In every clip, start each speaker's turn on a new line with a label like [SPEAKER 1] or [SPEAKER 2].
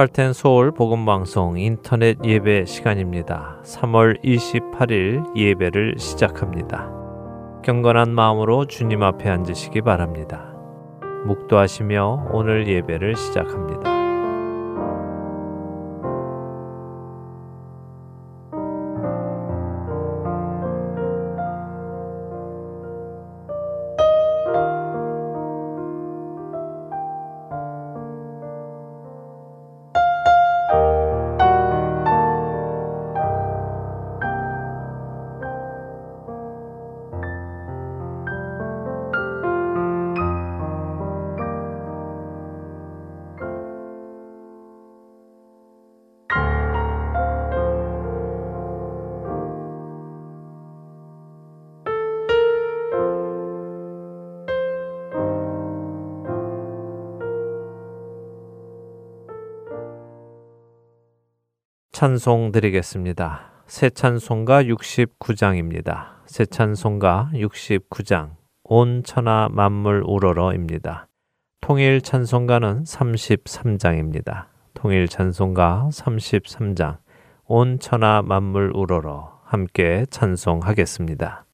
[SPEAKER 1] 할텐 서울 복음 방송 인터넷 예배 시간입니다. 3월 28일 예배를 시작합니다. 경건한 마음으로 주님 앞에 앉으시기 바랍니다. 묵도하시며 오늘 예배를 시작합니다. 찬송 드리겠습니다. 새 찬송가 69장입니다. 새 찬송가 69장 온 천하 만물 우러러입니다. 통일 찬송가는 33장입니다. 통일 찬송가 33장 온 천하 만물 우러러 함께 찬송하겠습니다.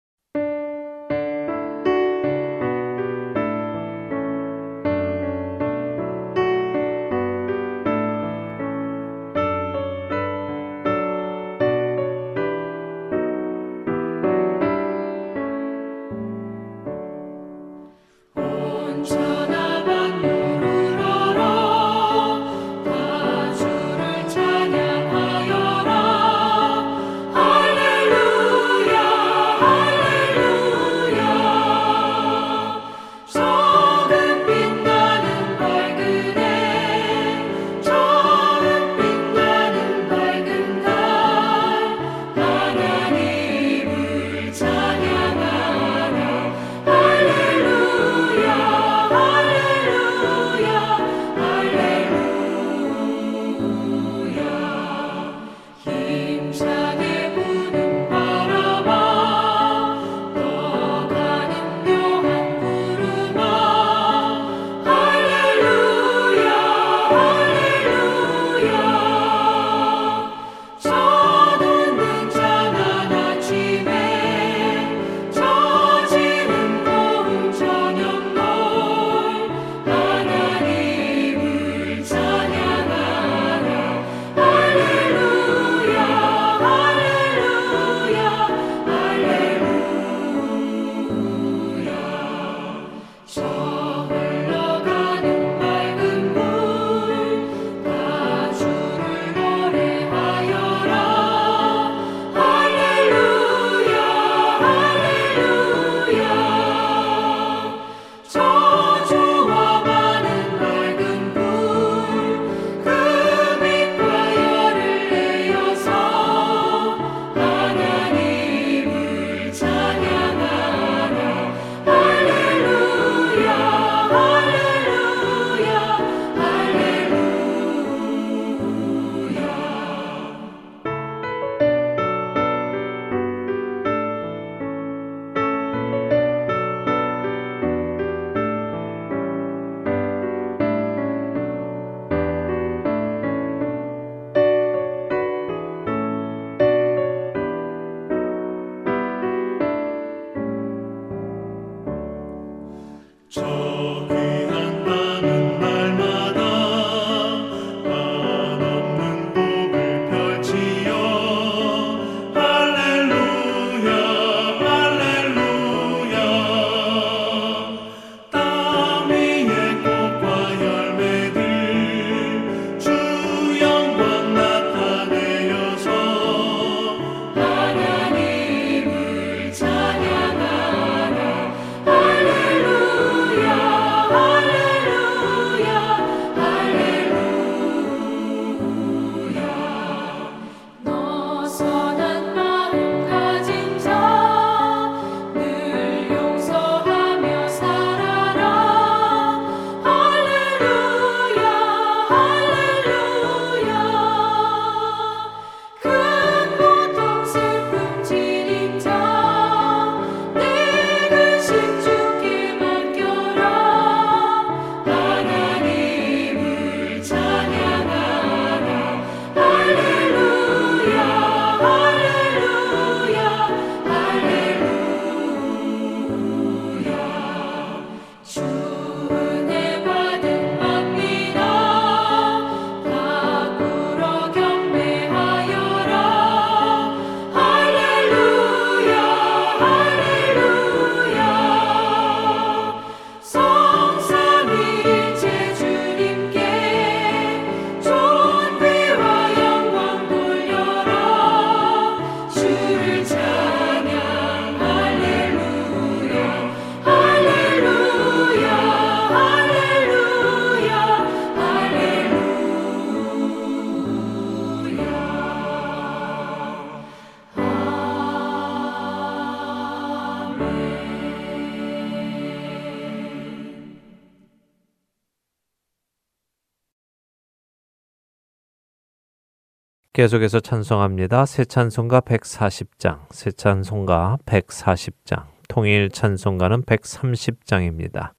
[SPEAKER 2] 계속해서 찬송합니다. 새 찬송가 140장, 새 찬송가 140장, 통일 찬송가는 130장입니다.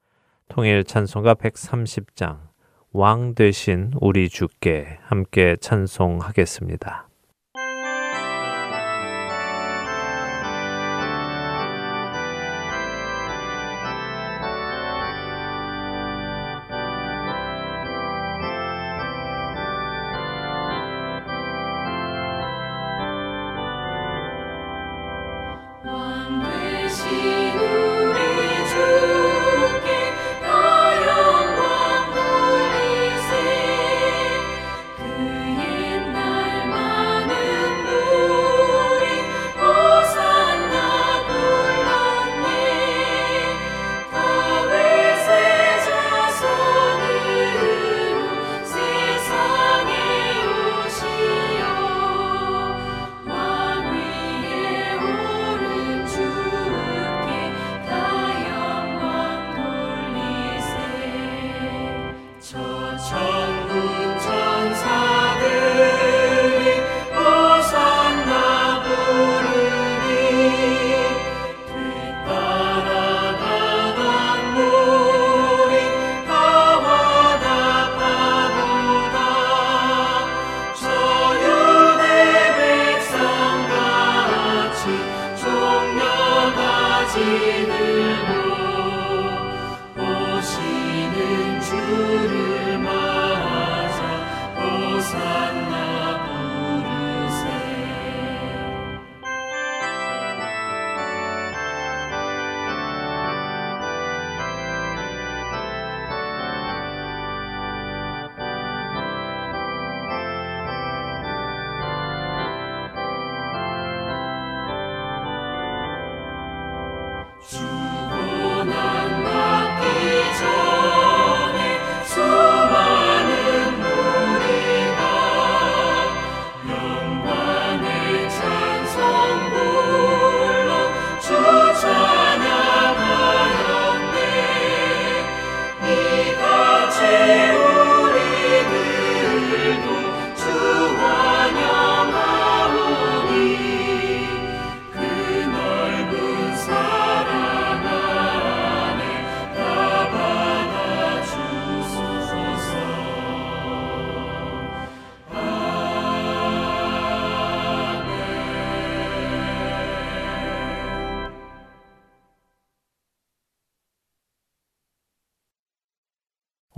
[SPEAKER 2] 통일 찬송가 130장, 왕 대신 우리 주께 함께 찬송하겠습니다.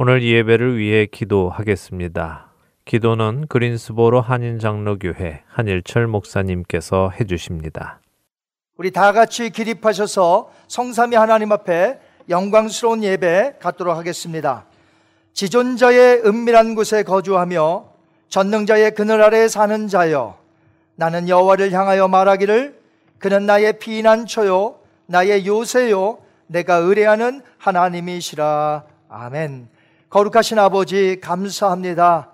[SPEAKER 2] 오늘 예배를 위해 기도하겠습니다. 기도는 그린스보로 한인장로교회 한일철 목사님께서 해주십니다.
[SPEAKER 3] 우리 다 같이 기립하셔서 성삼위 하나님 앞에 영광스러운 예배 갖도록 하겠습니다. 지존자의 은밀한 곳에 거주하며 전능자의 그늘 아래 사는 자여 나는 여호와를 향하여 말하기를 그는 나의 피난처요 나의 요새요 내가 의뢰하는 하나님이시라 아멘. 거룩하신 아버지 감사합니다.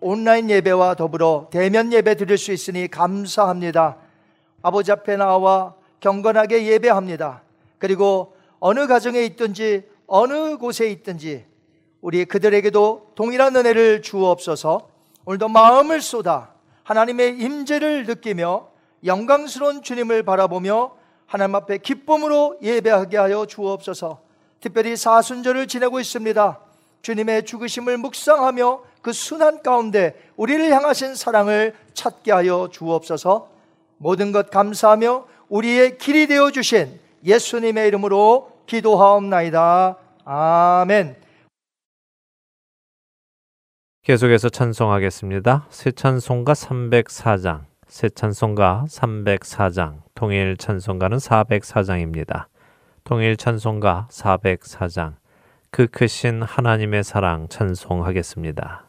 [SPEAKER 3] 온라인 예배와 더불어 대면 예배 드릴 수 있으니 감사합니다. 아버지 앞에 나와 경건하게 예배합니다. 그리고 어느 가정에 있든지 어느 곳에 있든지 우리 그들에게도 동일한 은혜를 주옵소서. 오늘도 마음을 쏟아 하나님의 임재를 느끼며 영광스러운 주님을 바라보며 하나님 앞에 기쁨으로 예배하게 하여 주옵소서. 특별히 사순절을 지내고 있습니다. 주님의 죽으심을 묵상하며 그 순환 가운데 우리를 향하신 사랑을 찾게 하여 주옵소서 모든 것 감사하며 우리의 길이 되어 주신 예수님의 이름으로 기도하옵나이다. 아멘.
[SPEAKER 2] 계속해서 찬송하겠습니다. 새 찬송가 304장, 새 찬송가 304장, 통일 찬송가는 404장입니다. 통일 찬송가 404장. 그 크신 하나님의 사랑 찬송하겠습니다.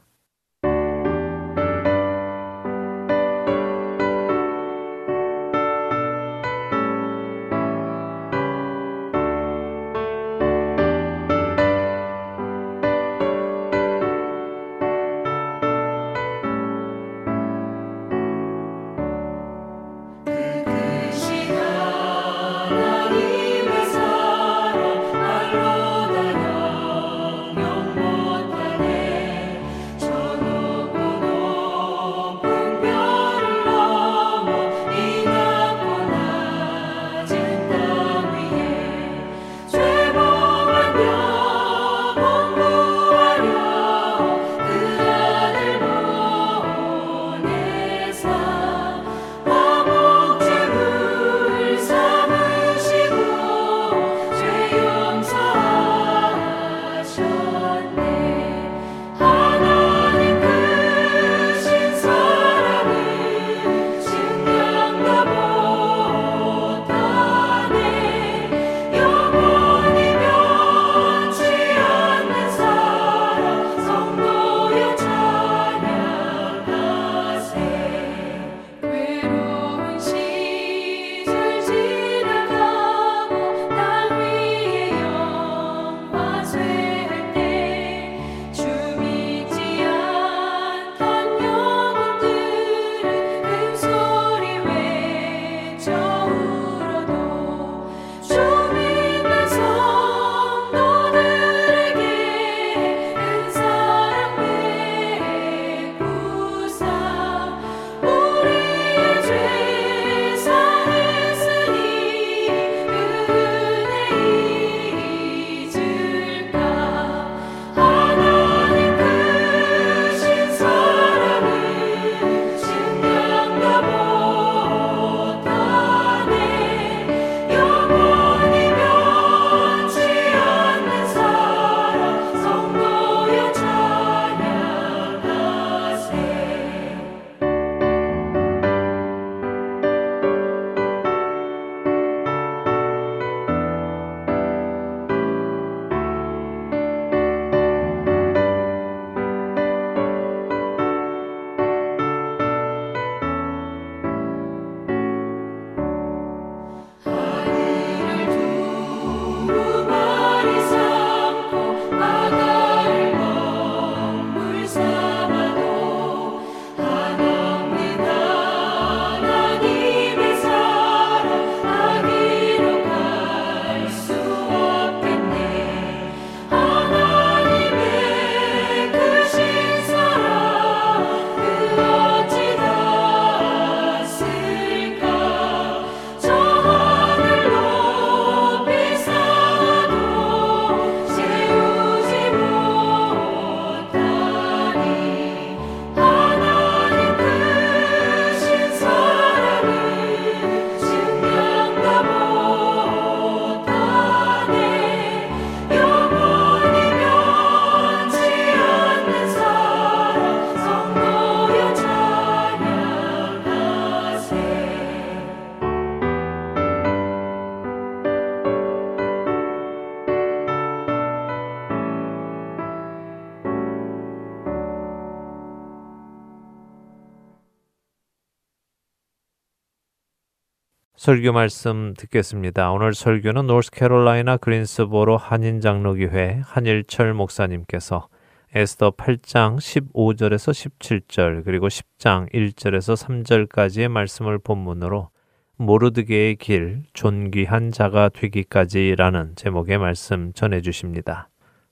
[SPEAKER 1] 설교 말씀 듣겠습니다. 오늘 설교는 노스캐롤라이나 그린스보로 한인 장로교회 한일철 목사님께서 에스더 8장 15절에서 17절 그리고 10장 1절에서 3절까지의 말씀을 본문으로 모르드게의 길 존귀한 자가 되기까지라는 제목의 말씀 전해 주십니다.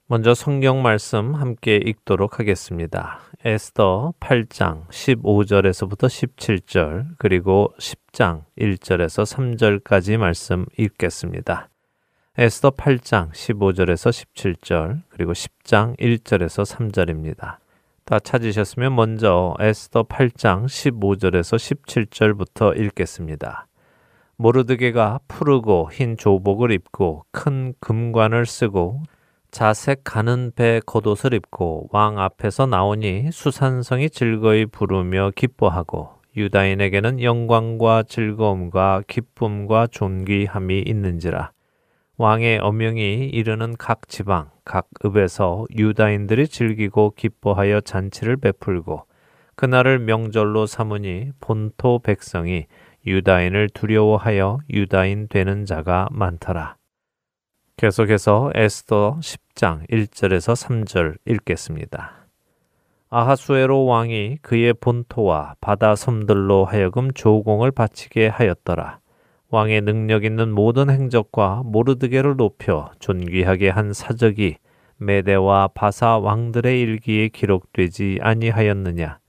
[SPEAKER 1] 먼저 성경 말씀 함께 읽도록 하겠습니다. 에스더 8장 15절에서부터 17절 그리고 10장 1절에서 3절까지 말씀 읽겠습니다. 에스더 8장 15절에서 17절 그리고 10장 1절에서 3절입니다. 다 찾으셨으면 먼저 에스더 8장 15절에서 17절부터 읽겠습니다. 모르드게가 푸르고 흰 조복을 입고 큰 금관을 쓰고 자색 가는 배 겉옷을 입고 왕 앞에서 나오니 수산성이 즐거이 부르며 기뻐하고 유다인에게는 영광과 즐거움과 기쁨과 존귀함이 있는지라 왕의 어명이 이르는 각 지방 각 읍에서 유다인들이 즐기고 기뻐하여 잔치를 베풀고 그날을 명절로 삼으니 본토 백성이 유다인을 두려워하여 유다인 되는 자가 많더라. 계속해서 에스더 10장 1절에서 3절 읽겠습니다. 아하수에로 왕이 그의 본토와 바다 섬들로 하여금 조공을 바치게 하였더라. 왕의 능력 있는 모든 행적과 모르드게를 높여 존귀하게 한 사적이 메대와 바사 왕들의 일기에 기록되지 아니하였느냐.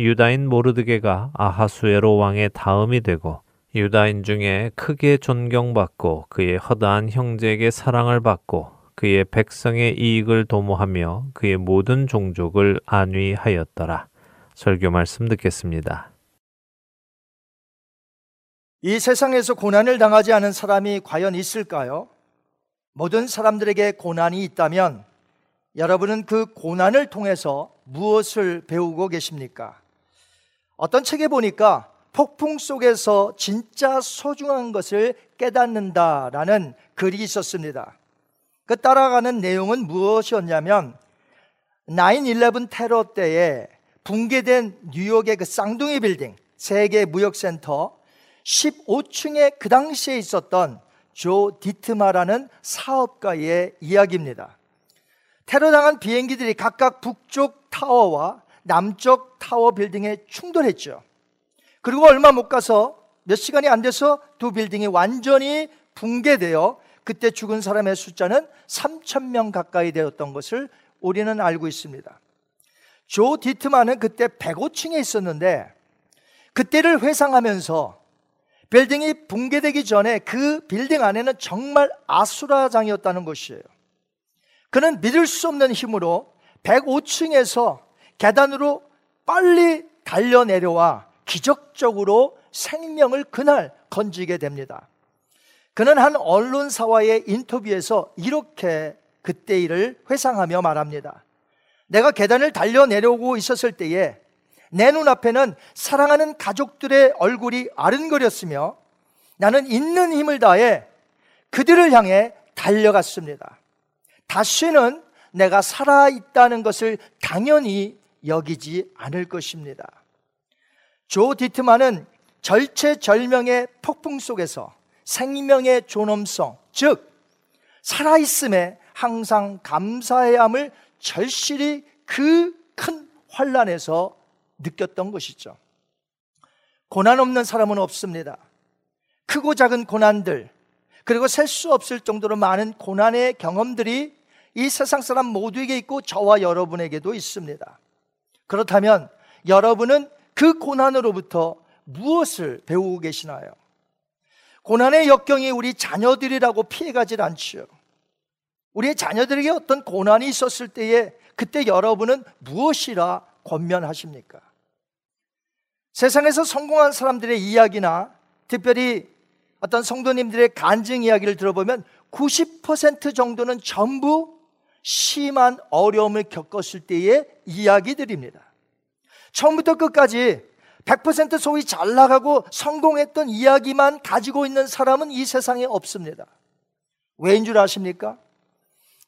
[SPEAKER 1] 유다인 모르드게가 아하수에로 왕의 다음이 되고 유다인 중에 크게 존경받고 그의 허다한 형제에게 사랑을 받고 그의 백성의 이익을 도모하며 그의 모든 종족을 안위하였더라. 설교 말씀 듣겠습니다.
[SPEAKER 3] 이 세상에서 고난을 당하지 않은 사람이 과연 있을까요? 모든 사람들에게 고난이 있다면 여러분은 그 고난을 통해서 무엇을 배우고 계십니까? 어떤 책에 보니까 폭풍 속에서 진짜 소중한 것을 깨닫는다라는 글이 있었습니다. 그 따라가는 내용은 무엇이었냐면 9-11 테러 때에 붕괴된 뉴욕의 그 쌍둥이 빌딩 세계 무역센터 15층에 그 당시에 있었던 조 디트마라는 사업가의 이야기입니다. 테러당한 비행기들이 각각 북쪽 타워와 남쪽 타워 빌딩에 충돌했죠. 그리고 얼마 못 가서 몇 시간이 안 돼서 두 빌딩이 완전히 붕괴되어 그때 죽은 사람의 숫자는 3천 명 가까이 되었던 것을 우리는 알고 있습니다. 조 디트만은 그때 105층에 있었는데 그때를 회상하면서 빌딩이 붕괴되기 전에 그 빌딩 안에는 정말 아수라장이었다는 것이에요. 그는 믿을 수 없는 힘으로 105층에서 계단으로 빨리 달려 내려와 기적적으로 생명을 그날 건지게 됩니다. 그는 한 언론사와의 인터뷰에서 이렇게 그때 일을 회상하며 말합니다. 내가 계단을 달려 내려오고 있었을 때에 내 눈앞에는 사랑하는 가족들의 얼굴이 아른거렸으며 나는 있는 힘을 다해 그들을 향해 달려갔습니다. 다시는 내가 살아있다는 것을 당연히 여기지 않을 것입니다. 조 디트만은 절체절명의 폭풍 속에서 생명의 존엄성, 즉, 살아있음에 항상 감사해야 함을 절실히 그 큰 환란에서 느꼈던 것이죠. 고난 없는 사람은 없습니다. 크고 작은 고난들, 그리고 셀 수 없을 정도로 많은 고난의 경험들이 이 세상 사람 모두에게 있고 저와 여러분에게도 있습니다. 그렇다면 여러분은 그 고난으로부터 무엇을 배우고 계시나요? 고난의 역경이 우리 자녀들이라고 피해가질 않지요. 우리의 자녀들에게 어떤 고난이 있었을 때에 그때 여러분은 무엇이라 권면하십니까? 세상에서 성공한 사람들의 이야기나 특별히 어떤 성도님들의 간증 이야기를 들어보면 90% 정도는 전부 심한 어려움을 겪었을 때의 이야기들입니다. 처음부터 끝까지 100% 소위 잘 나가고 성공했던 이야기만 가지고 있는 사람은 이 세상에 없습니다. 왜인 줄 아십니까?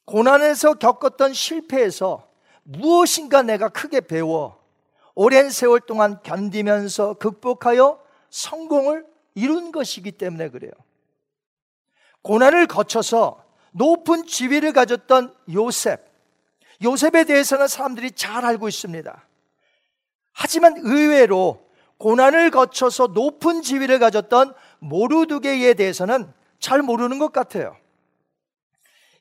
[SPEAKER 3] 고난에서 겪었던 실패에서 무엇인가 내가 크게 배워 오랜 세월 동안 견디면서 극복하여 성공을 이룬 것이기 때문에 그래요. 고난을 거쳐서 높은 지위를 가졌던 요셉. 요셉에 대해서는 사람들이 잘 알고 있습니다. 하지만 의외로 고난을 거쳐서 높은 지위를 가졌던 모르드게에 대해서는 잘 모르는 것 같아요.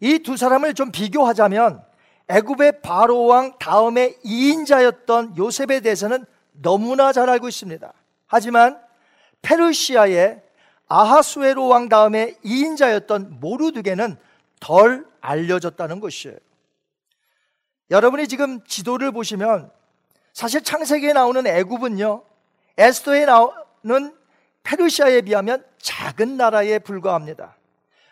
[SPEAKER 3] 이 두 사람을 좀 비교하자면 애굽의 바로 왕 다음에 2인자였던 요셉에 대해서는 너무나 잘 알고 있습니다. 하지만 페르시아의 아하수에로 왕 다음에 2인자였던 모르드게는 덜 알려졌다는 것이에요. 여러분이 지금 지도를 보시면 사실 창세기에 나오는 애굽은요. 에스더에 나오는 페르시아에 비하면 작은 나라에 불과합니다.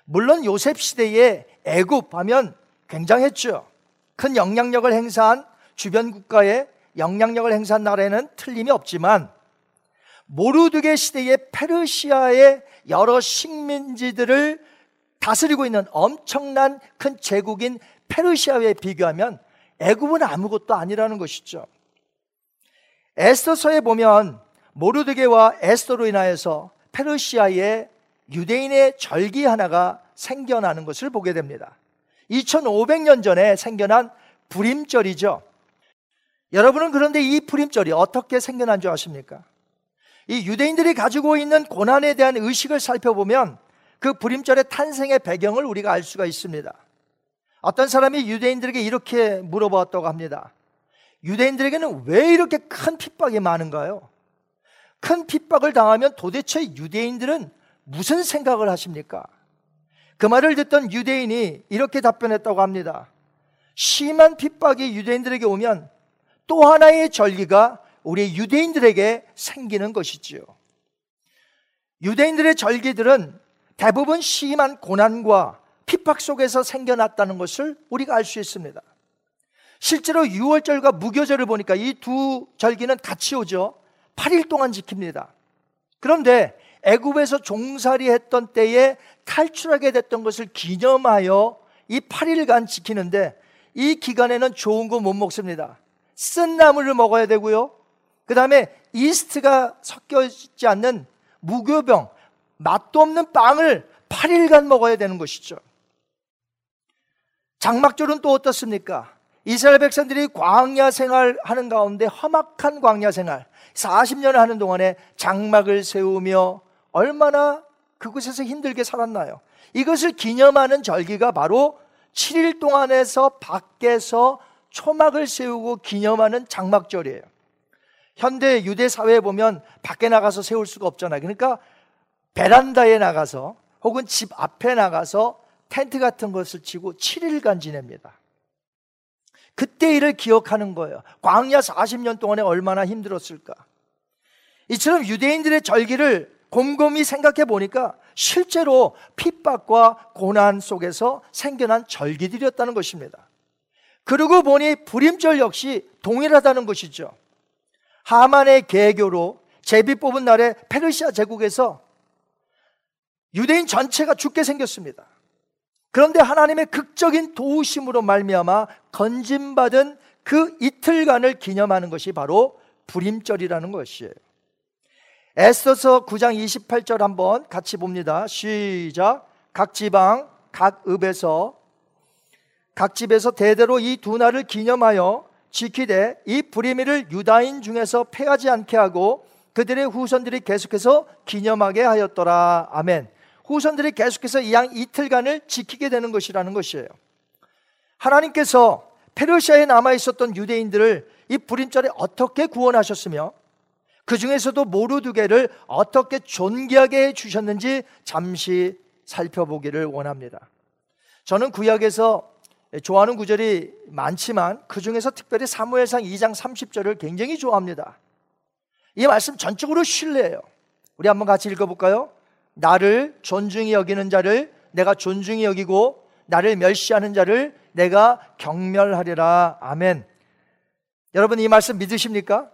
[SPEAKER 3] 물론 요셉 시대에 애굽 하면 굉장했죠. 큰 영향력을 행사한 주변 국가에 영향력을 행사한 나라에는 틀림이 없지만 모르드게 시대의 페르시아의 여러 식민지들을 다스리고 있는 엄청난 큰 제국인 페르시아에 비교하면 애굽은 아무것도 아니라는 것이죠. 에스더서에 보면 모르드게와 에스더로 인하여서 페르시아에 유대인의 절기 하나가 생겨나는 것을 보게 됩니다. 2500년 전에 생겨난 불임절이죠. 여러분은 그런데 이 불임절이 어떻게 생겨난 줄 아십니까? 이 유대인들이 가지고 있는 고난에 대한 의식을 살펴보면 그 불임절의 탄생의 배경을 우리가 알 수가 있습니다. 어떤 사람이 유대인들에게 이렇게 물어보았다고 합니다. 유대인들에게는 왜 이렇게 큰 핍박이 많은가요? 큰 핍박을 당하면 도대체 유대인들은 무슨 생각을 하십니까? 그 말을 듣던 유대인이 이렇게 답변했다고 합니다. 심한 핍박이 유대인들에게 오면 또 하나의 절기가 우리 유대인들에게 생기는 것이지요. 유대인들의 절기들은 대부분 심한 고난과 핍박 속에서 생겨났다는 것을 우리가 알 수 있습니다. 실제로 6월절과 무교절을 보니까 이 두 절기는 같이 오죠. 8일 동안 지킵니다. 그런데 애굽에서 종살이 했던 때에 탈출하게 됐던 것을 기념하여 이 8일간 지키는데 이 기간에는 좋은 거 못 먹습니다. 쓴 나물을 먹어야 되고요. 그 다음에 이스트가 섞여 있지 않는 무교병, 맛도 없는 빵을 8일간 먹어야 되는 것이죠. 장막절은 또 어떻습니까? 이스라엘 백성들이 광야 생활하는 가운데 험악한 광야 생활, 40년을 하는 동안에 장막을 세우며 얼마나 그곳에서 힘들게 살았나요? 이것을 기념하는 절기가 바로 7일 동안에서 밖에서 초막을 세우고 기념하는 장막절이에요. 현대 유대 사회에 보면 밖에 나가서 세울 수가 없잖아요. 그러니까 베란다에 나가서 혹은 집 앞에 나가서 텐트 같은 것을 치고 7일간 지냅니다. 그때 일을 기억하는 거예요. 광야 40년 동안에 얼마나 힘들었을까. 이처럼 유대인들의 절기를 곰곰이 생각해 보니까 실제로 핍박과 고난 속에서 생겨난 절기들이었다는 것입니다. 그러고 보니 불임절 역시 동일하다는 것이죠. 하만의 개교로 제비 뽑은 날에 페르시아 제국에서 유대인 전체가 죽게 생겼습니다. 그런데 하나님의 극적인 도우심으로 말미암아 건진받은 그 이틀간을 기념하는 것이 바로 불임절이라는 것이에요. 에스더서 9장 28절 한번 같이 봅니다. 시작. 각 지방, 각 읍에서 각 집에서 대대로 이 두 날을 기념하여 지키되 이 불임일을 유다인 중에서 패하지 않게 하고 그들의 후손들이 계속해서 기념하게 하였더라. 아멘. 후손들이 계속해서 이 양 이틀간을 지키게 되는 것이라는 것이에요. 하나님께서 페르시아에 남아 있었던 유대인들을 이 불임절에 어떻게 구원하셨으며 그 중에서도 모르두개를 어떻게 존귀하게 해 주셨는지 잠시 살펴보기를 원합니다. 저는 구약에서 좋아하는 구절이 많지만 그 중에서 특별히 사무엘상 2장 30절을 굉장히 좋아합니다. 이 말씀 전적으로 신뢰해요. 우리 한번 같이 읽어볼까요? 나를 존중히 여기는 자를 내가 존중히 여기고 나를 멸시하는 자를 내가 경멸하리라. 아멘. 여러분 이 말씀 믿으십니까?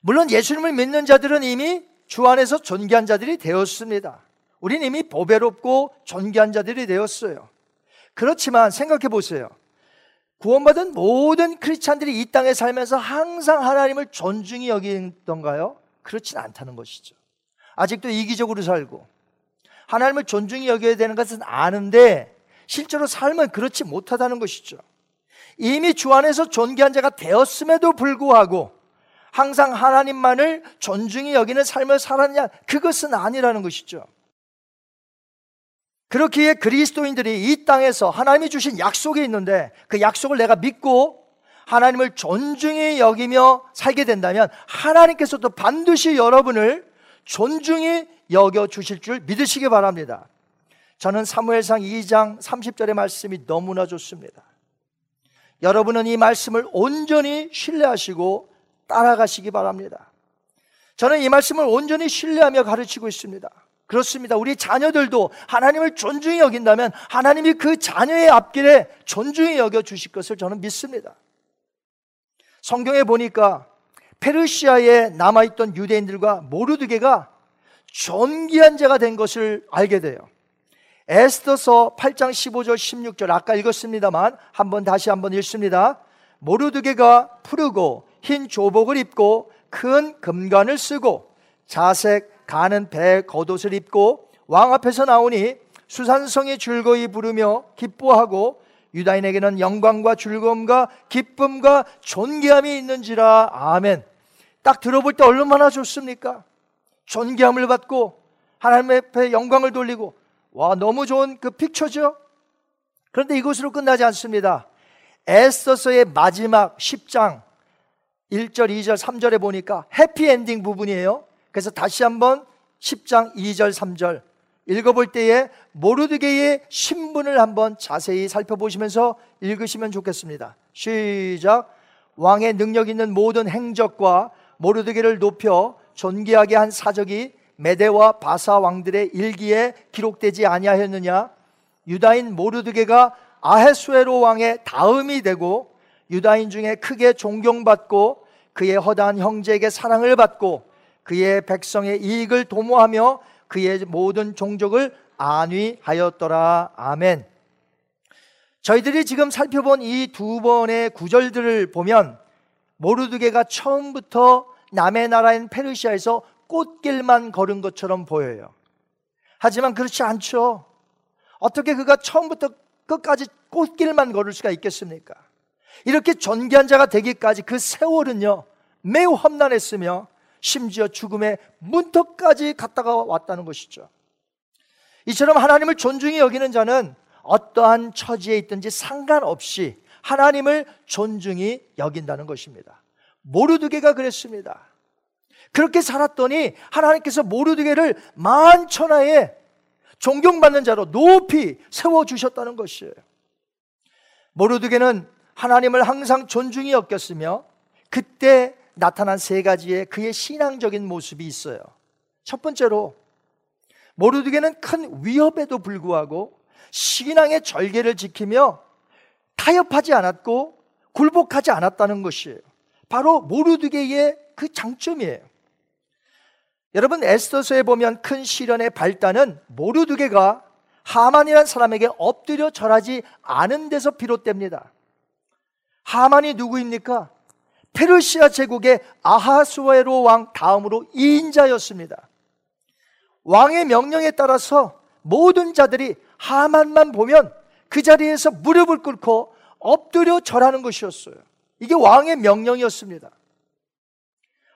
[SPEAKER 3] 물론 예수님을 믿는 자들은 이미 주 안에서 존귀한 자들이 되었습니다. 우린 이미 보배롭고 존귀한 자들이 되었어요. 그렇지만 생각해 보세요. 구원받은 모든 크리스찬들이 이 땅에 살면서 항상 하나님을 존중히 여기던가요? 그렇진 않다는 것이죠. 아직도 이기적으로 살고 하나님을 존중히 여겨야 되는 것은 아는데 실제로 삶은 그렇지 못하다는 것이죠. 이미 주 안에서 존귀한 자가 되었음에도 불구하고 항상 하나님만을 존중히 여기는 삶을 살았냐? 그것은 아니라는 것이죠. 그렇기에 그리스도인들이 이 땅에서 하나님이 주신 약속이 있는데 그 약속을 내가 믿고 하나님을 존중히 여기며 살게 된다면 하나님께서도 반드시 여러분을 존중히 여겨 주실 줄 믿으시기 바랍니다. 저는 사무엘상 2장 30절의 말씀이 너무나 좋습니다. 여러분은 이 말씀을 온전히 신뢰하시고 따라가시기 바랍니다. 저는 이 말씀을 온전히 신뢰하며 가르치고 있습니다. 그렇습니다. 우리 자녀들도 하나님을 존중히 여긴다면 하나님이 그 자녀의 앞길에 존중히 여겨 주실 것을 저는 믿습니다. 성경에 보니까 페르시아에 남아있던 유대인들과 모르드게가 존귀한 자가 된 것을 알게 돼요. 에스더서 8장 15절 16절 아까 읽었습니다만 한번 다시 한번 읽습니다. 모르드게가 푸르고 흰 조복을 입고 큰 금관을 쓰고 자색 가는 배 겉옷을 입고 왕 앞에서 나오니 수산성이 즐거이 부르며 기뻐하고 유다인에게는 영광과 즐거움과 기쁨과 존귀함이 있는지라 아멘. 딱 들어볼 때 얼마나 좋습니까? 존귀함을 받고 하나님 앞에 영광을 돌리고 와 너무 좋은 그 픽처죠. 그런데 이것으로 끝나지 않습니다. 에스더서의 마지막 10장 1절, 2절, 3절에 보니까 해피엔딩 부분이에요. 그래서 다시 한번 10장 2절, 3절 읽어볼 때에 모르드게의 신분을 한번 자세히 살펴보시면서 읽으시면 좋겠습니다. 시작. 왕의 능력 있는 모든 행적과 모르드게를 높여 존귀하게 한 사적이 메데와 바사 왕들의 일기에 기록되지 아니하였느냐? 유다인 모르드게가 아헤수에로 왕의 다음이 되고 유다인 중에 크게 존경받고 그의 허다한 형제에게 사랑을 받고 그의 백성의 이익을 도모하며 그의 모든 종족을 안위하였더라. 아멘. 저희들이 지금 살펴본 이 두 번의 구절들을 보면 모르드게가 처음부터 남의 나라인 페르시아에서 꽃길만 걸은 것처럼 보여요. 하지만 그렇지 않죠. 어떻게 그가 처음부터 끝까지 꽃길만 걸을 수가 있겠습니까? 이렇게 존귀한 자가 되기까지 그 세월은요, 매우 험난했으며, 심지어 죽음의 문턱까지 갔다가 왔다는 것이죠. 이처럼 하나님을 존중히 여기는 자는 어떠한 처지에 있든지 상관없이 하나님을 존중히 여긴다는 것입니다. 모르드게가 그랬습니다. 그렇게 살았더니 하나님께서 모르드게를 만천하에 존경받는 자로 높이 세워주셨다는 것이에요. 모르드게는 하나님을 항상 존중히 여겼으며 그때 나타난 세 가지의 그의 신앙적인 모습이 있어요. 첫 번째로 모르드게는 큰 위협에도 불구하고 신앙의 절개를 지키며 타협하지 않았고 굴복하지 않았다는 것이에요. 바로 모르드게의 그 장점이에요. 여러분 에스더서에 보면 큰 시련의 발단은 모르드게가 하만이라는 사람에게 엎드려 절하지 않은 데서 비롯됩니다. 하만이 누구입니까? 페르시아 제국의 아하수에로 왕 다음으로 2인자였습니다. 왕의 명령에 따라서 모든 자들이 하만만 보면 그 자리에서 무릎을 꿇고 엎드려 절하는 것이었어요. 이게 왕의 명령이었습니다.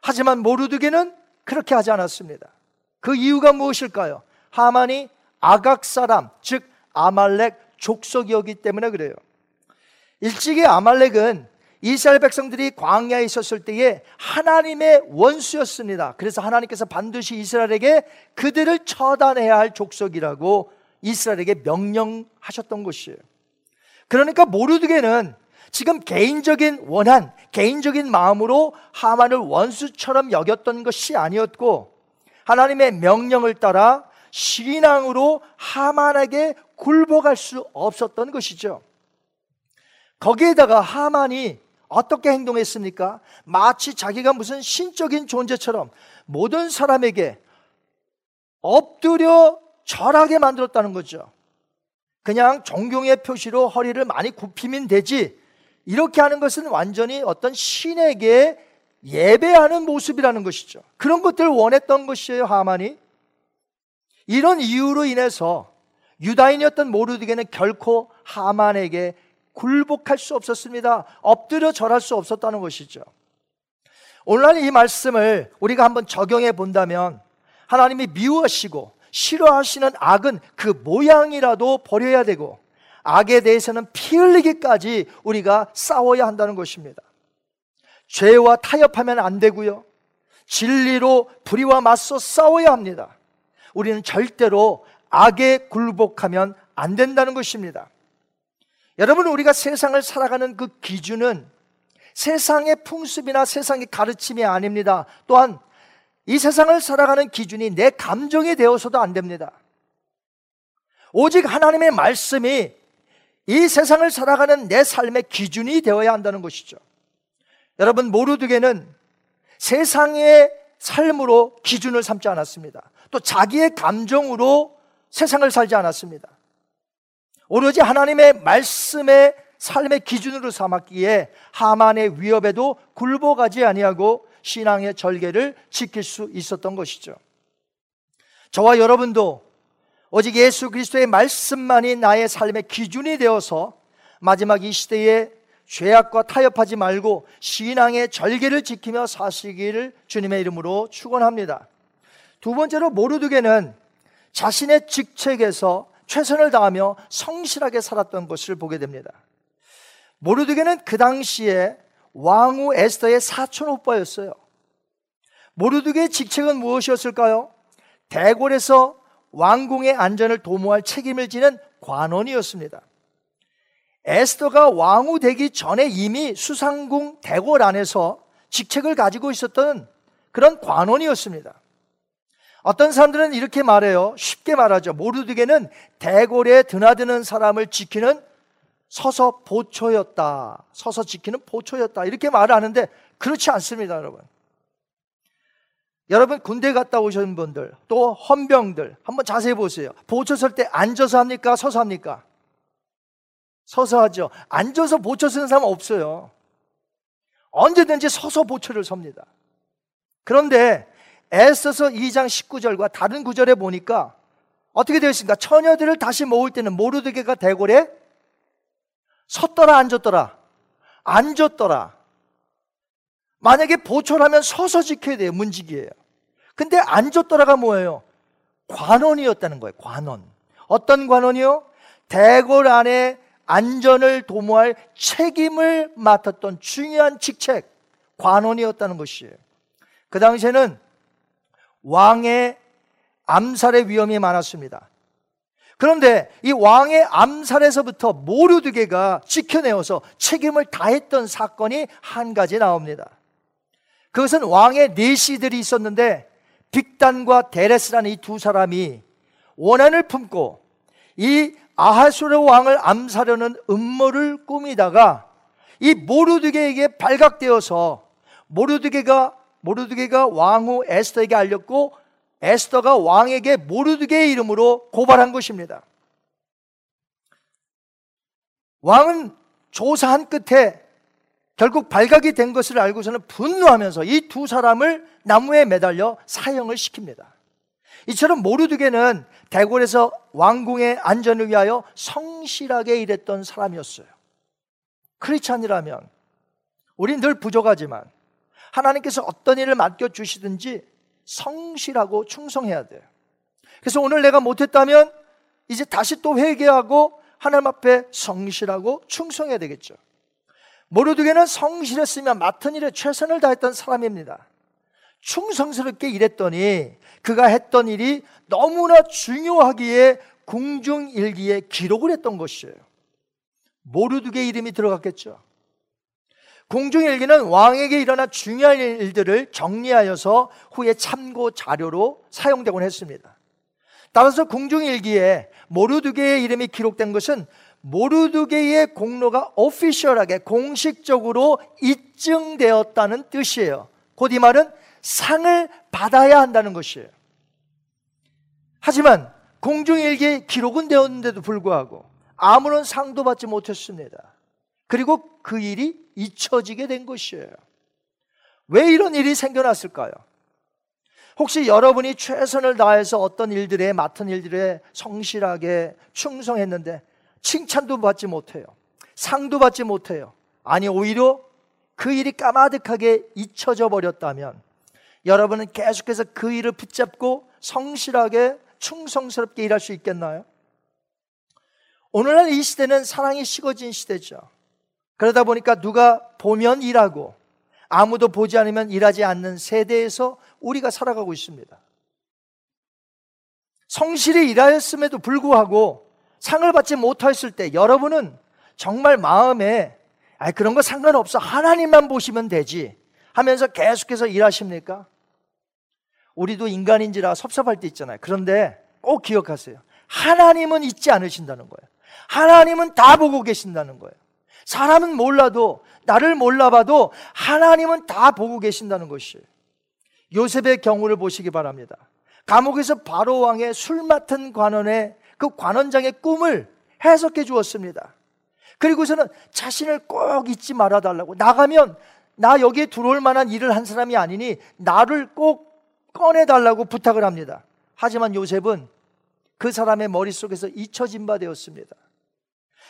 [SPEAKER 3] 하지만 모르드게는 그렇게 하지 않았습니다. 그 이유가 무엇일까요? 하만이 아각 사람, 즉 아말렉 족속이었기 때문에 그래요. 일찍이 아말렉은 이스라엘 백성들이 광야에 있었을 때에 하나님의 원수였습니다. 그래서 하나님께서 반드시 이스라엘에게 그들을 처단해야 할 족속이라고 이스라엘에게 명령하셨던 것이에요. 그러니까 모르드게는 지금 개인적인 원한, 개인적인 마음으로 하만을 원수처럼 여겼던 것이 아니었고 하나님의 명령을 따라 신앙으로 하만에게 굴복할 수 없었던 것이죠. 거기에다가 하만이 어떻게 행동했습니까? 마치 자기가 무슨 신적인 존재처럼 모든 사람에게 엎드려 절하게 만들었다는 거죠. 그냥 존경의 표시로 허리를 많이 굽히면 되지. 이렇게 하는 것은 완전히 어떤 신에게 예배하는 모습이라는 것이죠. 그런 것들을 원했던 것이에요, 하만이. 이런 이유로 인해서 유다인이었던 모르드게는 결코 하만에게 굴복할 수 없었습니다. 엎드려 절할 수 없었다는 것이죠. 오늘날 이 말씀을 우리가 한번 적용해 본다면 하나님이 미워하시고 싫어하시는 악은 그 모양이라도 버려야 되고 악에 대해서는 피 흘리기까지 우리가 싸워야 한다는 것입니다. 죄와 타협하면 안 되고요. 진리로 불의와 맞서 싸워야 합니다. 우리는 절대로 악에 굴복하면 안 된다는 것입니다. 여러분, 우리가 세상을 살아가는 그 기준은 세상의 풍습이나 세상의 가르침이 아닙니다. 또한 이 세상을 살아가는 기준이 내 감정이 되어서도 안 됩니다. 오직 하나님의 말씀이 이 세상을 살아가는 내 삶의 기준이 되어야 한다는 것이죠. 여러분, 모르드게는 세상의 삶으로 기준을 삼지 않았습니다. 또 자기의 감정으로 세상을 살지 않았습니다. 오로지 하나님의 말씀의 삶의 기준으로 삼았기에 하만의 위협에도 굴복하지 아니하고 신앙의 절개를 지킬 수 있었던 것이죠. 저와 여러분도 오직 예수 그리스도의 말씀만이 나의 삶의 기준이 되어서 마지막 이 시대에 죄악과 타협하지 말고 신앙의 절개를 지키며 사시기를 주님의 이름으로 축원합니다. 두 번째로 모르드게는 자신의 직책에서 최선을 다하며 성실하게 살았던 것을 보게 됩니다. 모르드게는 그 당시에 왕후 에스더의 사촌 오빠였어요. 모르드게의 직책은 무엇이었을까요? 대궐에서 왕궁의 안전을 도모할 책임을 지는 관원이었습니다. 에스더가 왕후 되기 전에 이미 수상궁 대궐 안에서 직책을 가지고 있었던 그런 관원이었습니다. 어떤 사람들은 이렇게 말해요. 쉽게 말하죠. 모르드게는 대궐에 드나드는 사람을 지키는 서서 보초였다. 서서 지키는 보초였다. 이렇게 말을 하는데 그렇지 않습니다, 여러분. 여러분 군대 갔다 오신 분들 또 헌병들 한번 자세히 보세요. 보초 설 때 앉아서 합니까? 서서 합니까? 서서 하죠. 앉아서 보초 쓰는 사람 없어요. 언제든지 서서 보초를 섭니다. 그런데 애써서 2장 19절과 다른 구절에 보니까 어떻게 되어 있습니까? 처녀들을 다시 모을 때는 모르드게가 대궐에 섰더라 앉았더라 앉았더라 만약에 보초라면 서서 지켜야 돼요 문직이에요 근데 앉았더라가 뭐예요? 관원이었다는 거예요 관원 어떤 관원이요? 대궐 안에 안전을 도모할 책임을 맡았던 중요한 직책, 관원이었다는 것이에요. 그 당시에는 왕의 암살의 위험이 많았습니다. 그런데 이 왕의 암살에서부터 모르드게가 지켜내어서 책임을 다했던 사건이 한 가지 나옵니다. 그것은 왕의 내시들이 있었는데 빅단과 데레스라는 이 두 사람이 원한을 품고 이 아하수르 왕을 암사려는 음모를 꾸미다가 이 모르드게에게 발각되어서 모르드게가 모르드게가 왕후 에스더에게 알렸고 에스더가 왕에게 모르드게의 이름으로 고발한 것입니다. 왕은 조사한 끝에 결국 발각이 된 것을 알고서는 분노하면서 이 두 사람을 나무에 매달려 사형을 시킵니다. 이처럼 모르드게는 대궐에서 왕궁의 안전을 위하여 성실하게 일했던 사람이었어요. 크리스찬이라면 우린 늘 부족하지만 하나님께서 어떤 일을 맡겨 주시든지 성실하고 충성해야 돼요. 그래서 오늘 내가 못했다면 이제 다시 또 회개하고 하나님 앞에 성실하고 충성해야 되겠죠. 모르드게는 성실했으면 맡은 일에 최선을 다했던 사람입니다. 충성스럽게 일했더니 그가 했던 일이 너무나 중요하기에 궁중일기에 기록을 했던 것이에요. 모르드게 이름이 들어갔겠죠. 궁중일기는 왕에게 일어난 중요한 일들을 정리하여서 후에 참고 자료로 사용되곤 했습니다. 따라서 궁중일기에 모르드게의 이름이 기록된 것은 모르드게의 공로가 오피셜하게 공식적으로 입증되었다는 뜻이에요. 곧 이 말은 상을 받아야 한다는 것이에요. 하지만 공중일기에 기록은 되었는데도 불구하고 아무런 상도 받지 못했습니다. 그리고 그 일이 잊혀지게 된 것이에요. 왜 이런 일이 생겨났을까요? 혹시 여러분이 최선을 다해서 어떤 일들에 맡은 일들에 성실하게 충성했는데 칭찬도 받지 못해요. 상도 받지 못해요. 아니 오히려 그 일이 까마득하게 잊혀져 버렸다면 여러분은 계속해서 그 일을 붙잡고 성실하게 충성스럽게 일할 수 있겠나요? 오늘날 이 시대는 사랑이 식어진 시대죠. 그러다 보니까 누가 보면 일하고 아무도 보지 않으면 일하지 않는 세대에서 우리가 살아가고 있습니다. 성실히 일하였음에도 불구하고 상을 받지 못했을 때 여러분은 정말 마음에 아 그런 거 상관없어 하나님만 보시면 되지 하면서 계속해서 일하십니까? 우리도 인간인지라 섭섭할 때 있잖아요. 그런데 꼭 기억하세요. 하나님은 잊지 않으신다는 거예요. 하나님은 다 보고 계신다는 거예요. 사람은 몰라도 나를 몰라봐도 하나님은 다 보고 계신다는 것이에요. 요셉의 경우를 보시기 바랍니다. 감옥에서 바로 왕의 술 맡은 관원의 그 관원장의 꿈을 해석해 주었습니다. 그리고서는 자신을 꼭 잊지 말아 달라고 나가면 나 여기에 들어올 만한 일을 한 사람이 아니니 나를 꼭 꺼내 달라고 부탁을 합니다. 하지만 요셉은 그 사람의 머릿속에서 잊혀진 바 되었습니다.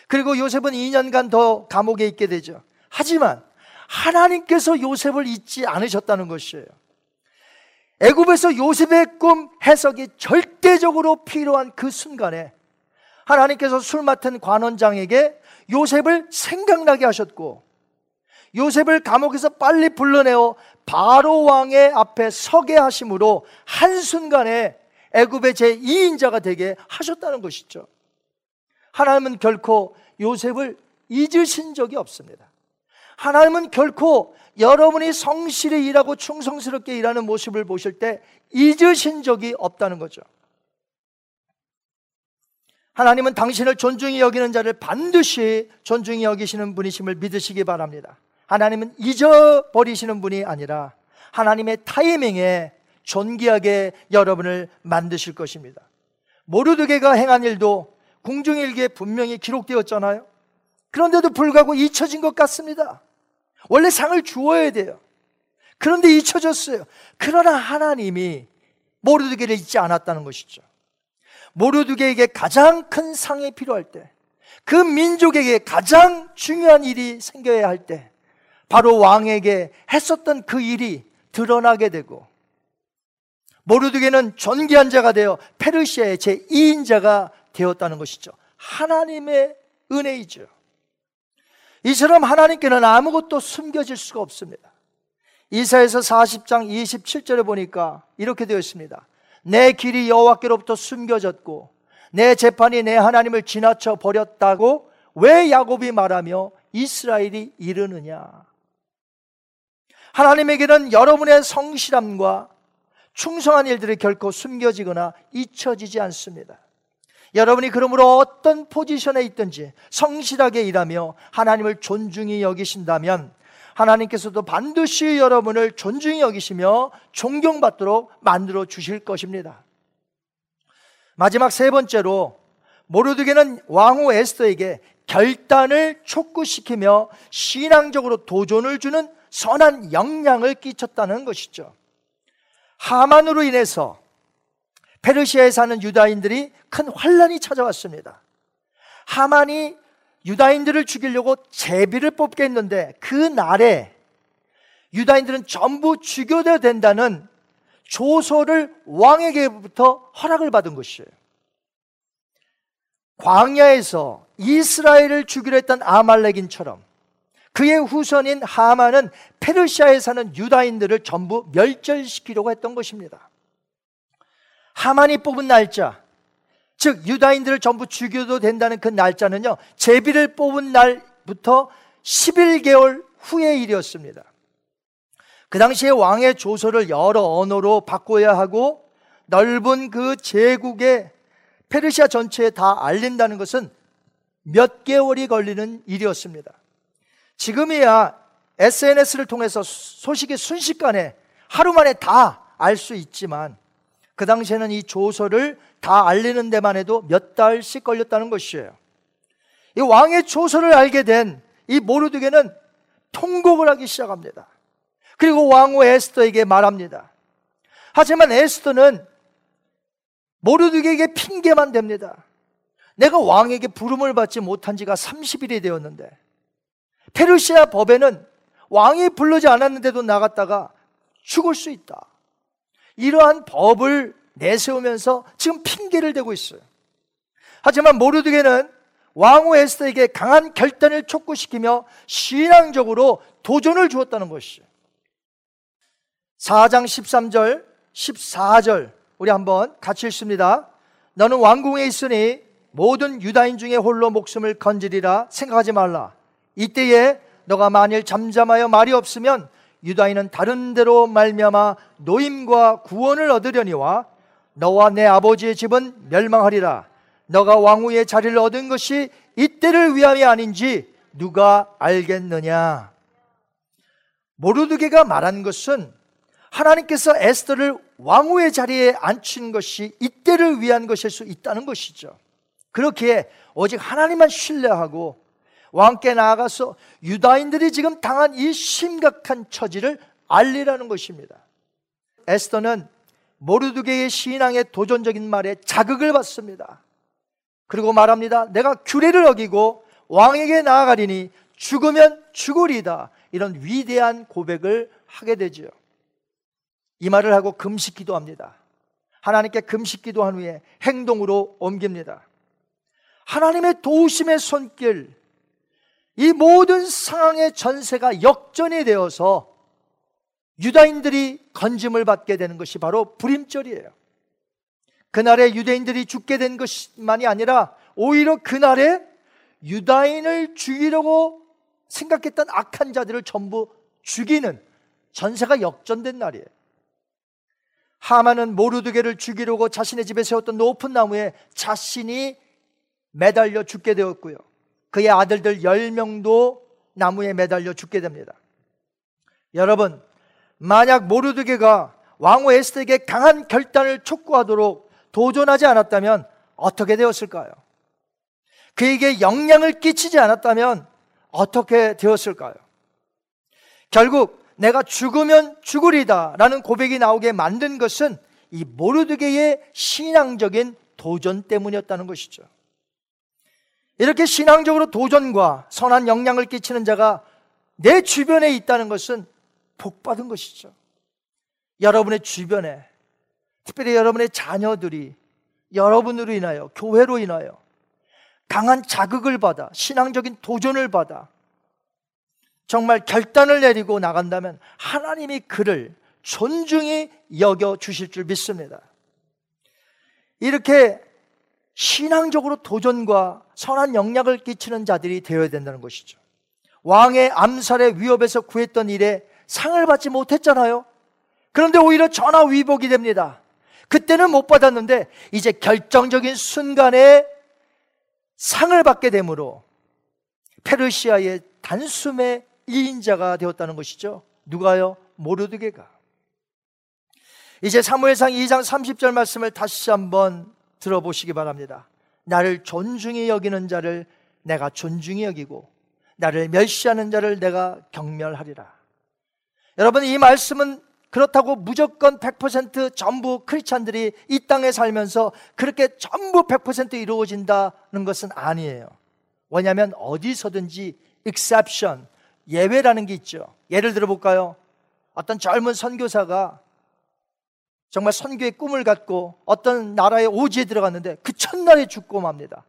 [SPEAKER 3] 그리고 요셉은 2년간 더 감옥에 있게 되죠. 하지만 하나님께서 요셉을 잊지 않으셨다는 것이에요. 애굽에서 요셉의 꿈 해석이 절대적으로 필요한 그 순간에 하나님께서 술 맡은 관원장에게 요셉을 생각나게 하셨고 요셉을 감옥에서 빨리 불러내어 바로 왕의 앞에 서게 하심으로 한순간에 애굽의 제2인자가 되게 하셨다는 것이죠. 하나님은 결코 요셉을 잊으신 적이 없습니다. 하나님은 결코 여러분이 성실히 일하고 충성스럽게 일하는 모습을 보실 때 잊으신 적이 없다는 거죠. 하나님은 당신을 존중히 여기는 자를 반드시 존중히 여기시는 분이심을 믿으시기 바랍니다. 하나님은 잊어버리시는 분이 아니라 하나님의 타이밍에 존귀하게 여러분을 만드실 것입니다. 모르드게가 행한 일도 궁중일기에 분명히 기록되었잖아요. 그런데도 불구하고 잊혀진 것 같습니다. 원래 상을 주어야 돼요. 그런데 잊혀졌어요. 그러나 하나님이 모르드게를 잊지 않았다는 것이죠. 모르드게에게 가장 큰 상이 필요할 때, 그 민족에게 가장 중요한 일이 생겨야 할 때, 바로 왕에게 했었던 그 일이 드러나게 되고, 모르드게는 존귀한 자가 되어 페르시아의 제2인자가 되었다는 것이죠. 하나님의 은혜이죠. 이처럼 하나님께는 아무것도 숨겨질 수가 없습니다. 이사에서 40장 27절에 보니까 이렇게 되어 있습니다. 내 길이 여호와께로부터 숨겨졌고 내 재판이 내 하나님을 지나쳐 버렸다고 왜 야곱이 말하며 이스라엘이 이르느냐? 하나님에게는 여러분의 성실함과 충성한 일들이 결코 숨겨지거나 잊혀지지 않습니다. 여러분이 그러므로 어떤 포지션에 있든지 성실하게 일하며 하나님을 존중히 여기신다면 하나님께서도 반드시 여러분을 존중히 여기시며 존경받도록 만들어 주실 것입니다. 마지막 세 번째로 모르드게는 왕후 에스더에게 결단을 촉구시키며 신앙적으로 도전을 주는 선한 영향을 끼쳤다는 것이죠. 하만으로 인해서 페르시아에 사는 유다인들이 큰 환란이 찾아왔습니다. 하만이 유다인들을 죽이려고 제비를 뽑게 했는데 그 날에 유다인들은 전부 죽여야 된다는 조서를 왕에게부터 허락을 받은 것이에요. 광야에서 이스라엘을 죽이려 했던 아말렉인처럼 그의 후손인 하만은 페르시아에 사는 유다인들을 전부 멸절시키려고 했던 것입니다. 하만이 뽑은 날짜, 즉 유다인들을 전부 죽여도 된다는 그 날짜는요. 제비를 뽑은 날부터 11개월 후의 일이었습니다. 그 당시에 왕의 조서를 여러 언어로 바꿔야 하고 넓은 그 제국의 페르시아 전체에 다 알린다는 것은 몇 개월이 걸리는 일이었습니다. 지금이야 SNS를 통해서 소식이 순식간에 하루 만에 다 알 수 있지만 그 당시에는 이 조서를 다 알리는 데만 해도 몇 달씩 걸렸다는 것이에요. 이 왕의 조서를 알게 된 이 모르드게는 통곡을 하기 시작합니다. 그리고 왕후 에스더에게 말합니다. 하지만 에스더는 모르드게에게 핑계만 댑니다. 내가 왕에게 부름을 받지 못한 지가 30일이 되었는데 페르시아 법에는 왕이 부르지 않았는데도 나갔다가 죽을 수 있다. 이러한 법을 내세우면서 지금 핑계를 대고 있어요. 하지만 모르드게는 왕후 에스더에게 강한 결단을 촉구시키며 신앙적으로 도전을 주었다는 것이죠. 4장 13절, 14절 우리 한번 같이 읽습니다. 너는 왕궁에 있으니 모든 유다인 중에 홀로 목숨을 건지리라 생각하지 말라. 이때에 너가 만일 잠잠하여 말이 없으면 유다인은 다른 데로 말미암아 노임과 구원을 얻으려니와 너와 내 아버지의 집은 멸망하리라. 너가 왕후의 자리를 얻은 것이 이때를 위함이 아닌지 누가 알겠느냐? 모르드게가 말한 것은 하나님께서 에스더를 왕후의 자리에 앉힌 것이 이때를 위한 것일 수 있다는 것이죠. 그렇기에 오직 하나님만 신뢰하고 왕께 나아가서 유다인들이 지금 당한 이 심각한 처지를 알리라는 것입니다. 에스더는 모르드게의 신앙의 도전적인 말에 자극을 받습니다. 그리고 말합니다. 내가 규례를 어기고 왕에게 나아가리니 죽으면 죽으리다. 이런 위대한 고백을 하게 되지요. 이 말을 하고 금식 기도합니다. 하나님께 금식 기도한 후에 행동으로 옮깁니다. 하나님의 도우심의 손길, 이 모든 상황의 전세가 역전이 되어서 유다인들이 건짐을 받게 되는 것이 바로 불임절이에요. 그날에 유대인들이 죽게 된 것만이 아니라 오히려 그날에 유다인을 죽이려고 생각했던 악한 자들을 전부 죽이는 전세가 역전된 날이에요. 하만은 모르드게를 죽이려고 자신의 집에 세웠던 높은 나무에 자신이 매달려 죽게 되었고요. 그의 아들들 10명도 나무에 매달려 죽게 됩니다. 여러분, 만약 모르드게가 왕후 에스더에게 강한 결단을 촉구하도록 도전하지 않았다면 어떻게 되었을까요? 그에게 영향을 끼치지 않았다면 어떻게 되었을까요? 결국 내가 죽으면 죽으리다 라는 고백이 나오게 만든 것은 이 모르드게의 신앙적인 도전 때문이었다는 것이죠. 이렇게 신앙적으로 도전과 선한 영향을 끼치는 자가 내 주변에 있다는 것은 복받은 것이죠. 여러분의 주변에, 특별히 여러분의 자녀들이 여러분으로 인하여, 교회로 인하여 강한 자극을 받아, 신앙적인 도전을 받아, 정말 결단을 내리고 나간다면 하나님이 그를 존중히 여겨 주실 줄 믿습니다. 이렇게 신앙적으로 도전과 선한 영향을 끼치는 자들이 되어야 된다는 것이죠. 왕의 암살의 위협에서 구했던 일에 상을 받지 못했잖아요. 그런데 오히려 전화 위복이 됩니다. 그때는 못 받았는데 이제 결정적인 순간에 상을 받게 되므로 페르시아의 단숨에 이인자가 되었다는 것이죠. 누가요? 모르드게가. 이제 사무엘상 2장 30절 말씀을 다시 한번 들어보시기 바랍니다. 나를 존중히 여기는 자를 내가 존중히 여기고 나를 멸시하는 자를 내가 경멸하리라. 여러분 이 말씀은 그렇다고 무조건 100% 전부 크리스찬들이 이 땅에 살면서 그렇게 전부 100% 이루어진다는 것은 아니에요. 왜냐하면 어디서든지 exception, 예외라는 게 있죠. 예를 들어 볼까요? 어떤 젊은 선교사가 정말 선교의 꿈을 갖고 어떤 나라의 오지에 들어갔는데 그 첫날에 죽고 맙니다.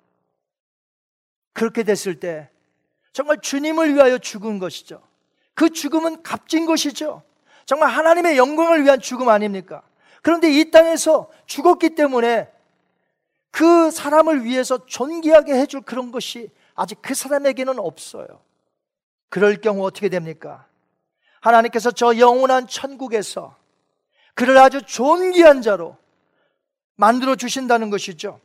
[SPEAKER 3] 그렇게 됐을 때 정말 주님을 위하여 죽은 것이죠. 그 죽음은 값진 것이죠. 정말 하나님의 영광을 위한 죽음 아닙니까? 그런데 이 땅에서 죽었기 때문에 그 사람을 위해서 존귀하게 해줄 그런 것이 아직 그 사람에게는 없어요. 그럴 경우 어떻게 됩니까? 하나님께서 저 영원한 천국에서 그를 아주 존귀한 자로 만들어 주신다는 것이죠.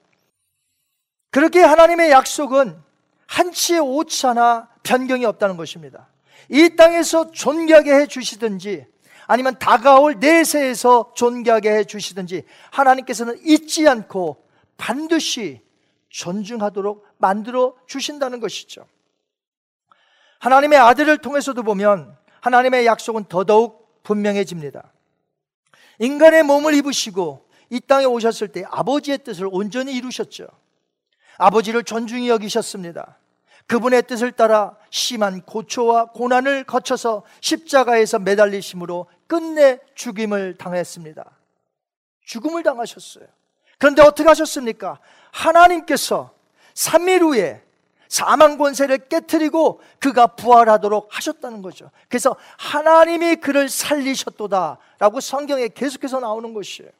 [SPEAKER 3] 그렇게 하나님의 약속은 한치의 오차나 변경이 없다는 것입니다. 이 땅에서 존귀하게 해 주시든지 아니면 다가올 내세에서 존귀하게 해 주시든지 하나님께서는 잊지 않고 반드시 존중하도록 만들어 주신다는 것이죠. 하나님의 아들을 통해서도 보면 하나님의 약속은 더더욱 분명해집니다. 인간의 몸을 입으시고 이 땅에 오셨을 때 아버지의 뜻을 온전히 이루셨죠. 아버지를 존중히 여기셨습니다. 그분의 뜻을 따라 심한 고초와 고난을 거쳐서 십자가에서 매달리심으로 끝내 죽임을 당했습니다. 죽음을 당하셨어요. 그런데 어떻게 하셨습니까? 하나님께서 3일 후에 사망 권세를 깨뜨리고 그가 부활하도록 하셨다는 거죠. 그래서 하나님이 그를 살리셨도다라고 성경에 계속해서 나오는 것이에요.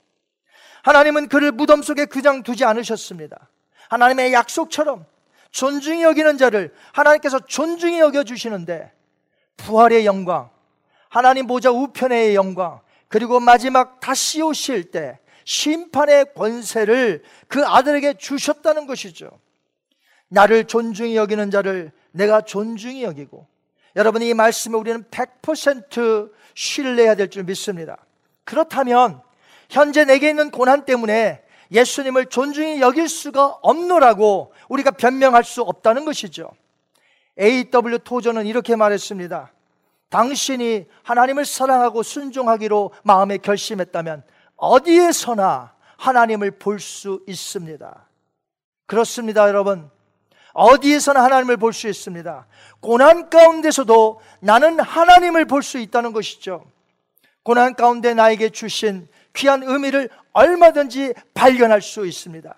[SPEAKER 3] 하나님은 그를 무덤 속에 그냥 두지 않으셨습니다. 하나님의 약속처럼 존중히 여기는 자를 하나님께서 존중히 여겨 주시는데 부활의 영광, 하나님 보좌 우편의 영광, 그리고 마지막 다시 오실 때 심판의 권세를 그 아들에게 주셨다는 것이죠. 나를 존중히 여기는 자를 내가 존중히 여기고 여러분 이 말씀에 우리는 100% 신뢰해야 될 줄 믿습니다. 그렇다면 현재 내게 있는 고난 때문에 예수님을 존중히 여길 수가 없노라고 우리가 변명할 수 없다는 것이죠. A.W. 토저는 이렇게 말했습니다. 당신이 하나님을 사랑하고 순종하기로 마음에 결심했다면 어디에서나 하나님을 볼 수 있습니다. 그렇습니다, 여러분. 어디에서나 하나님을 볼 수 있습니다. 고난 가운데서도 나는 하나님을 볼 수 있다는 것이죠. 고난 가운데 나에게 주신 귀한 의미를 얼마든지 발견할 수 있습니다.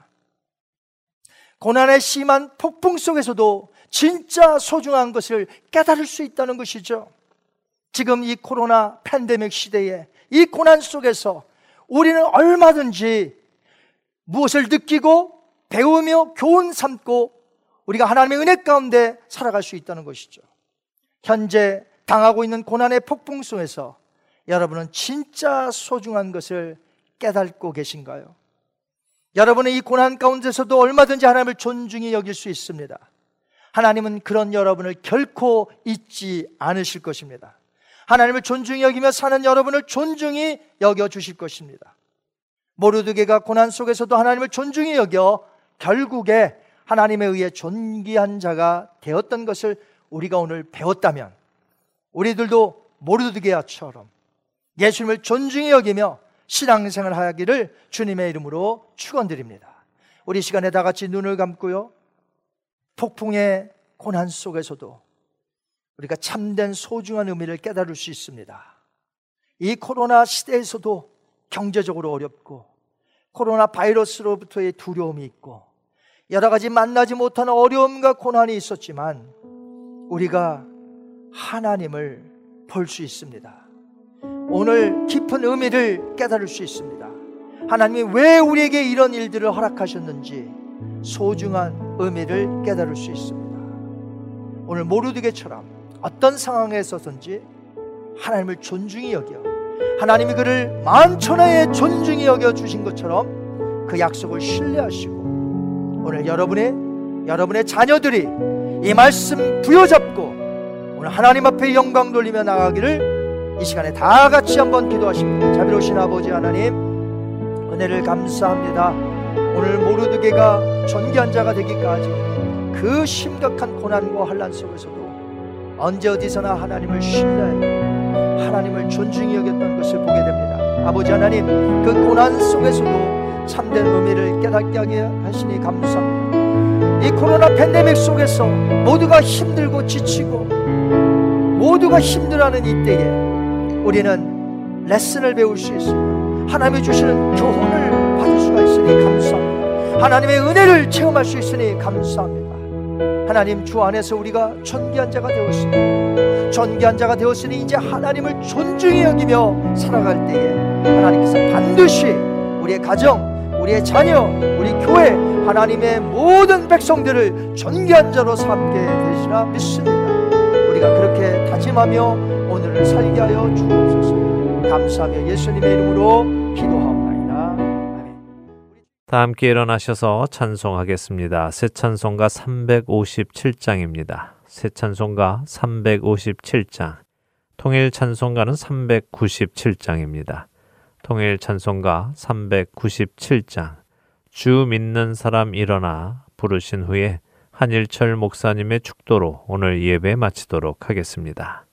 [SPEAKER 3] 고난의 심한 폭풍 속에서도 진짜 소중한 것을 깨달을 수 있다는 것이죠. 지금 이 코로나 팬데믹 시대에 이 고난 속에서 우리는 얼마든지 무엇을 느끼고 배우며 교훈 삼고 우리가 하나님의 은혜 가운데 살아갈 수 있다는 것이죠. 현재 당하고 있는 고난의 폭풍 속에서 여러분은 진짜 소중한 것을 깨닫고 계신가요? 여러분은 이 고난 가운데서도 얼마든지 하나님을 존중히 여길 수 있습니다. 하나님은 그런 여러분을 결코 잊지 않으실 것입니다. 하나님을 존중히 여기며 사는 여러분을 존중히 여겨 주실 것입니다. 모르드게가 고난 속에서도 하나님을 존중히 여겨 결국에 하나님에 의해 존귀한 자가 되었던 것을 우리가 오늘 배웠다면 우리들도 모르드게야처럼 예수님을 존중히 여기며 신앙생활 하기를 주님의 이름으로 축원드립니다. 우리 시간에 다 같이 눈을 감고요. 폭풍의 고난 속에서도 우리가 참된 소중한 의미를 깨달을 수 있습니다. 이 코로나 시대에서도 경제적으로 어렵고 코로나 바이러스로부터의 두려움이 있고 여러 가지 만나지 못하는 어려움과 고난이 있었지만 우리가 하나님을 볼 수 있습니다. 오늘 깊은 의미를 깨달을 수 있습니다. 하나님이 왜 우리에게 이런 일들을 허락하셨는지 소중한 의미를 깨달을 수 있습니다. 오늘 모르드게처럼 어떤 상황에 있어서든지 하나님을 존중히 여겨 하나님이 그를 만천하에 존중히 여겨 주신 것처럼 그 약속을 신뢰하시고 오늘 여러분의 여러분의 자녀들이 이 말씀 부여잡고 오늘 하나님 앞에 영광 돌리며 나가기를 이 시간에 다 같이 한번 기도하십니다. 자비로우신 아버지 하나님 은혜를 감사합니다. 오늘 모르드게가 존귀한 자가 되기까지 그 심각한 고난과 환란 속에서도 언제 어디서나 하나님을 신뢰해 하나님을 존중히 여겼던 것을 보게 됩니다. 아버지 하나님 그 고난 속에서도 참된 의미를 깨닫게 하게 하시니 감사합니다. 이 코로나 팬데믹 속에서 모두가 힘들고 지치고 모두가 힘들어하는 이때에 우리는 레슨을 배울 수 있습니다. 하나님이 주시는 교훈을 받을 수가 있으니 감사합니다. 하나님의 은혜를 체험할 수 있으니 감사합니다. 하나님 주 안에서 우리가 존귀한 자가 되었습니다. 존귀한 자가 되었으니 이제 하나님을 존중히 여기며 살아갈 때에 하나님께서 반드시 우리의 가정, 우리의 자녀, 우리 교회, 하나님의 모든 백성들을 존귀한 자로 삼게 되시라 믿습니다. 우리가 그렇게 다짐하며 오늘을 살게 하여 주옵소서. 감사하며 예수님의 이름으로. 아멘.
[SPEAKER 1] 다 함께 일어나셔서 찬송하겠습니다. 새 찬송가 357장입니다. 새 찬송가 357장. 통일 찬송가는 397장입니다. 통일 찬송가 397장 주 믿는 사람 일어나 부르신 후에 한일철 목사님의 축도로 오늘 예배 마치도록 하겠습니다.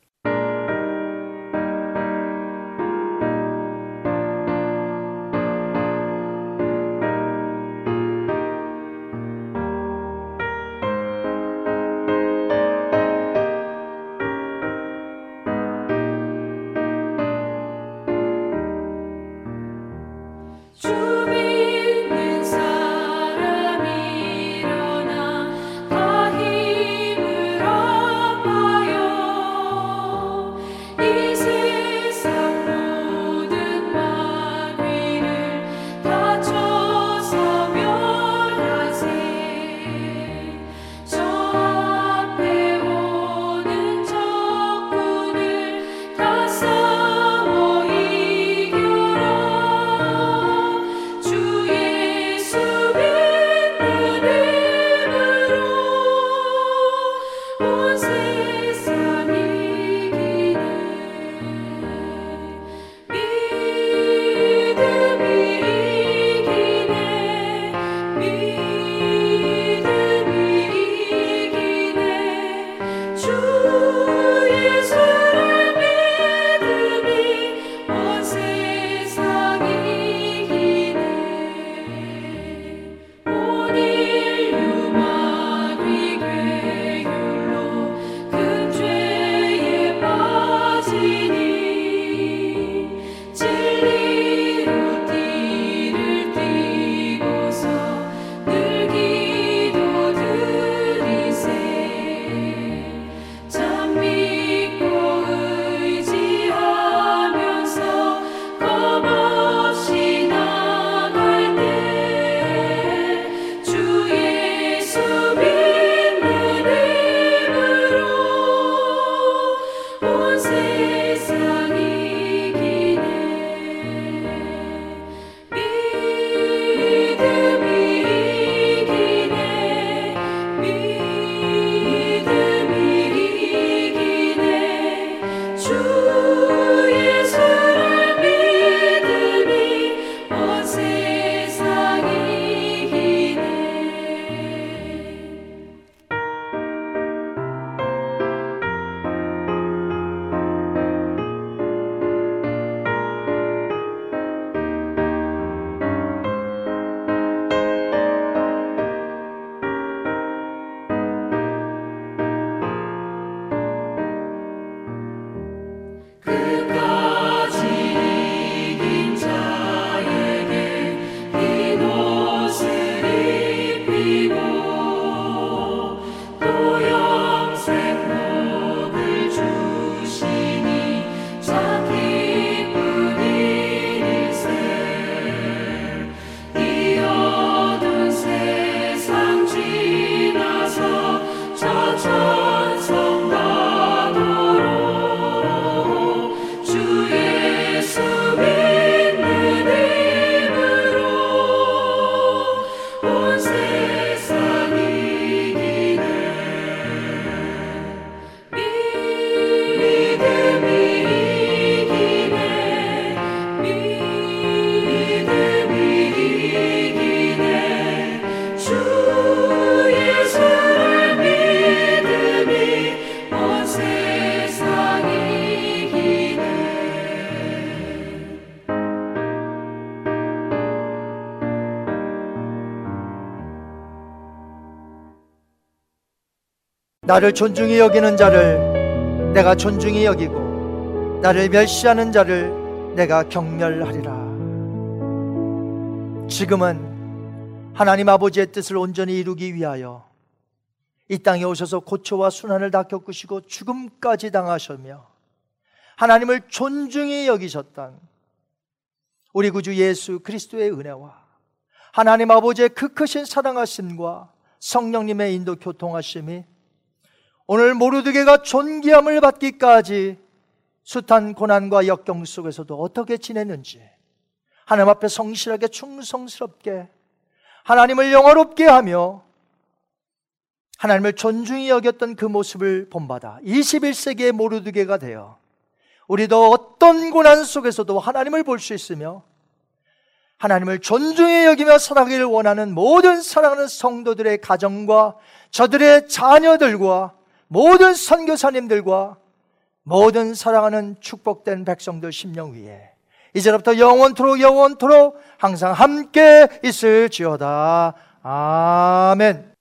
[SPEAKER 3] 나를 존중히 여기는 자를 내가 존중히 여기고 나를 멸시하는 자를 내가 경멸하리라. 지금은 하나님 아버지의 뜻을 온전히 이루기 위하여 이 땅에 오셔서 고초와 순환을 다 겪으시고 죽음까지 당하셨며 하나님을 존중히 여기셨던 우리 구주 예수 그리스도의 은혜와 하나님 아버지의 그 크신 사랑하심과 성령님의 인도 교통하심이 오늘 모르드게가 존귀함을 받기까지 숱한 고난과 역경 속에서도 어떻게 지냈는지 하나님 앞에 성실하게 충성스럽게 하나님을 영화롭게 하며 하나님을 존중히 여겼던 그 모습을 본받아 21세기의 모르드게가 되어 우리도 어떤 고난 속에서도 하나님을 볼 수 있으며 하나님을 존중히 여기며 살아가기를 원하는 모든 사랑하는 성도들의 가정과 저들의 자녀들과 모든 선교사님들과 모든 사랑하는 축복된 백성들 심령 위에 이제부터 영원토록 영원토록 항상 함께 있을지어다. 아멘.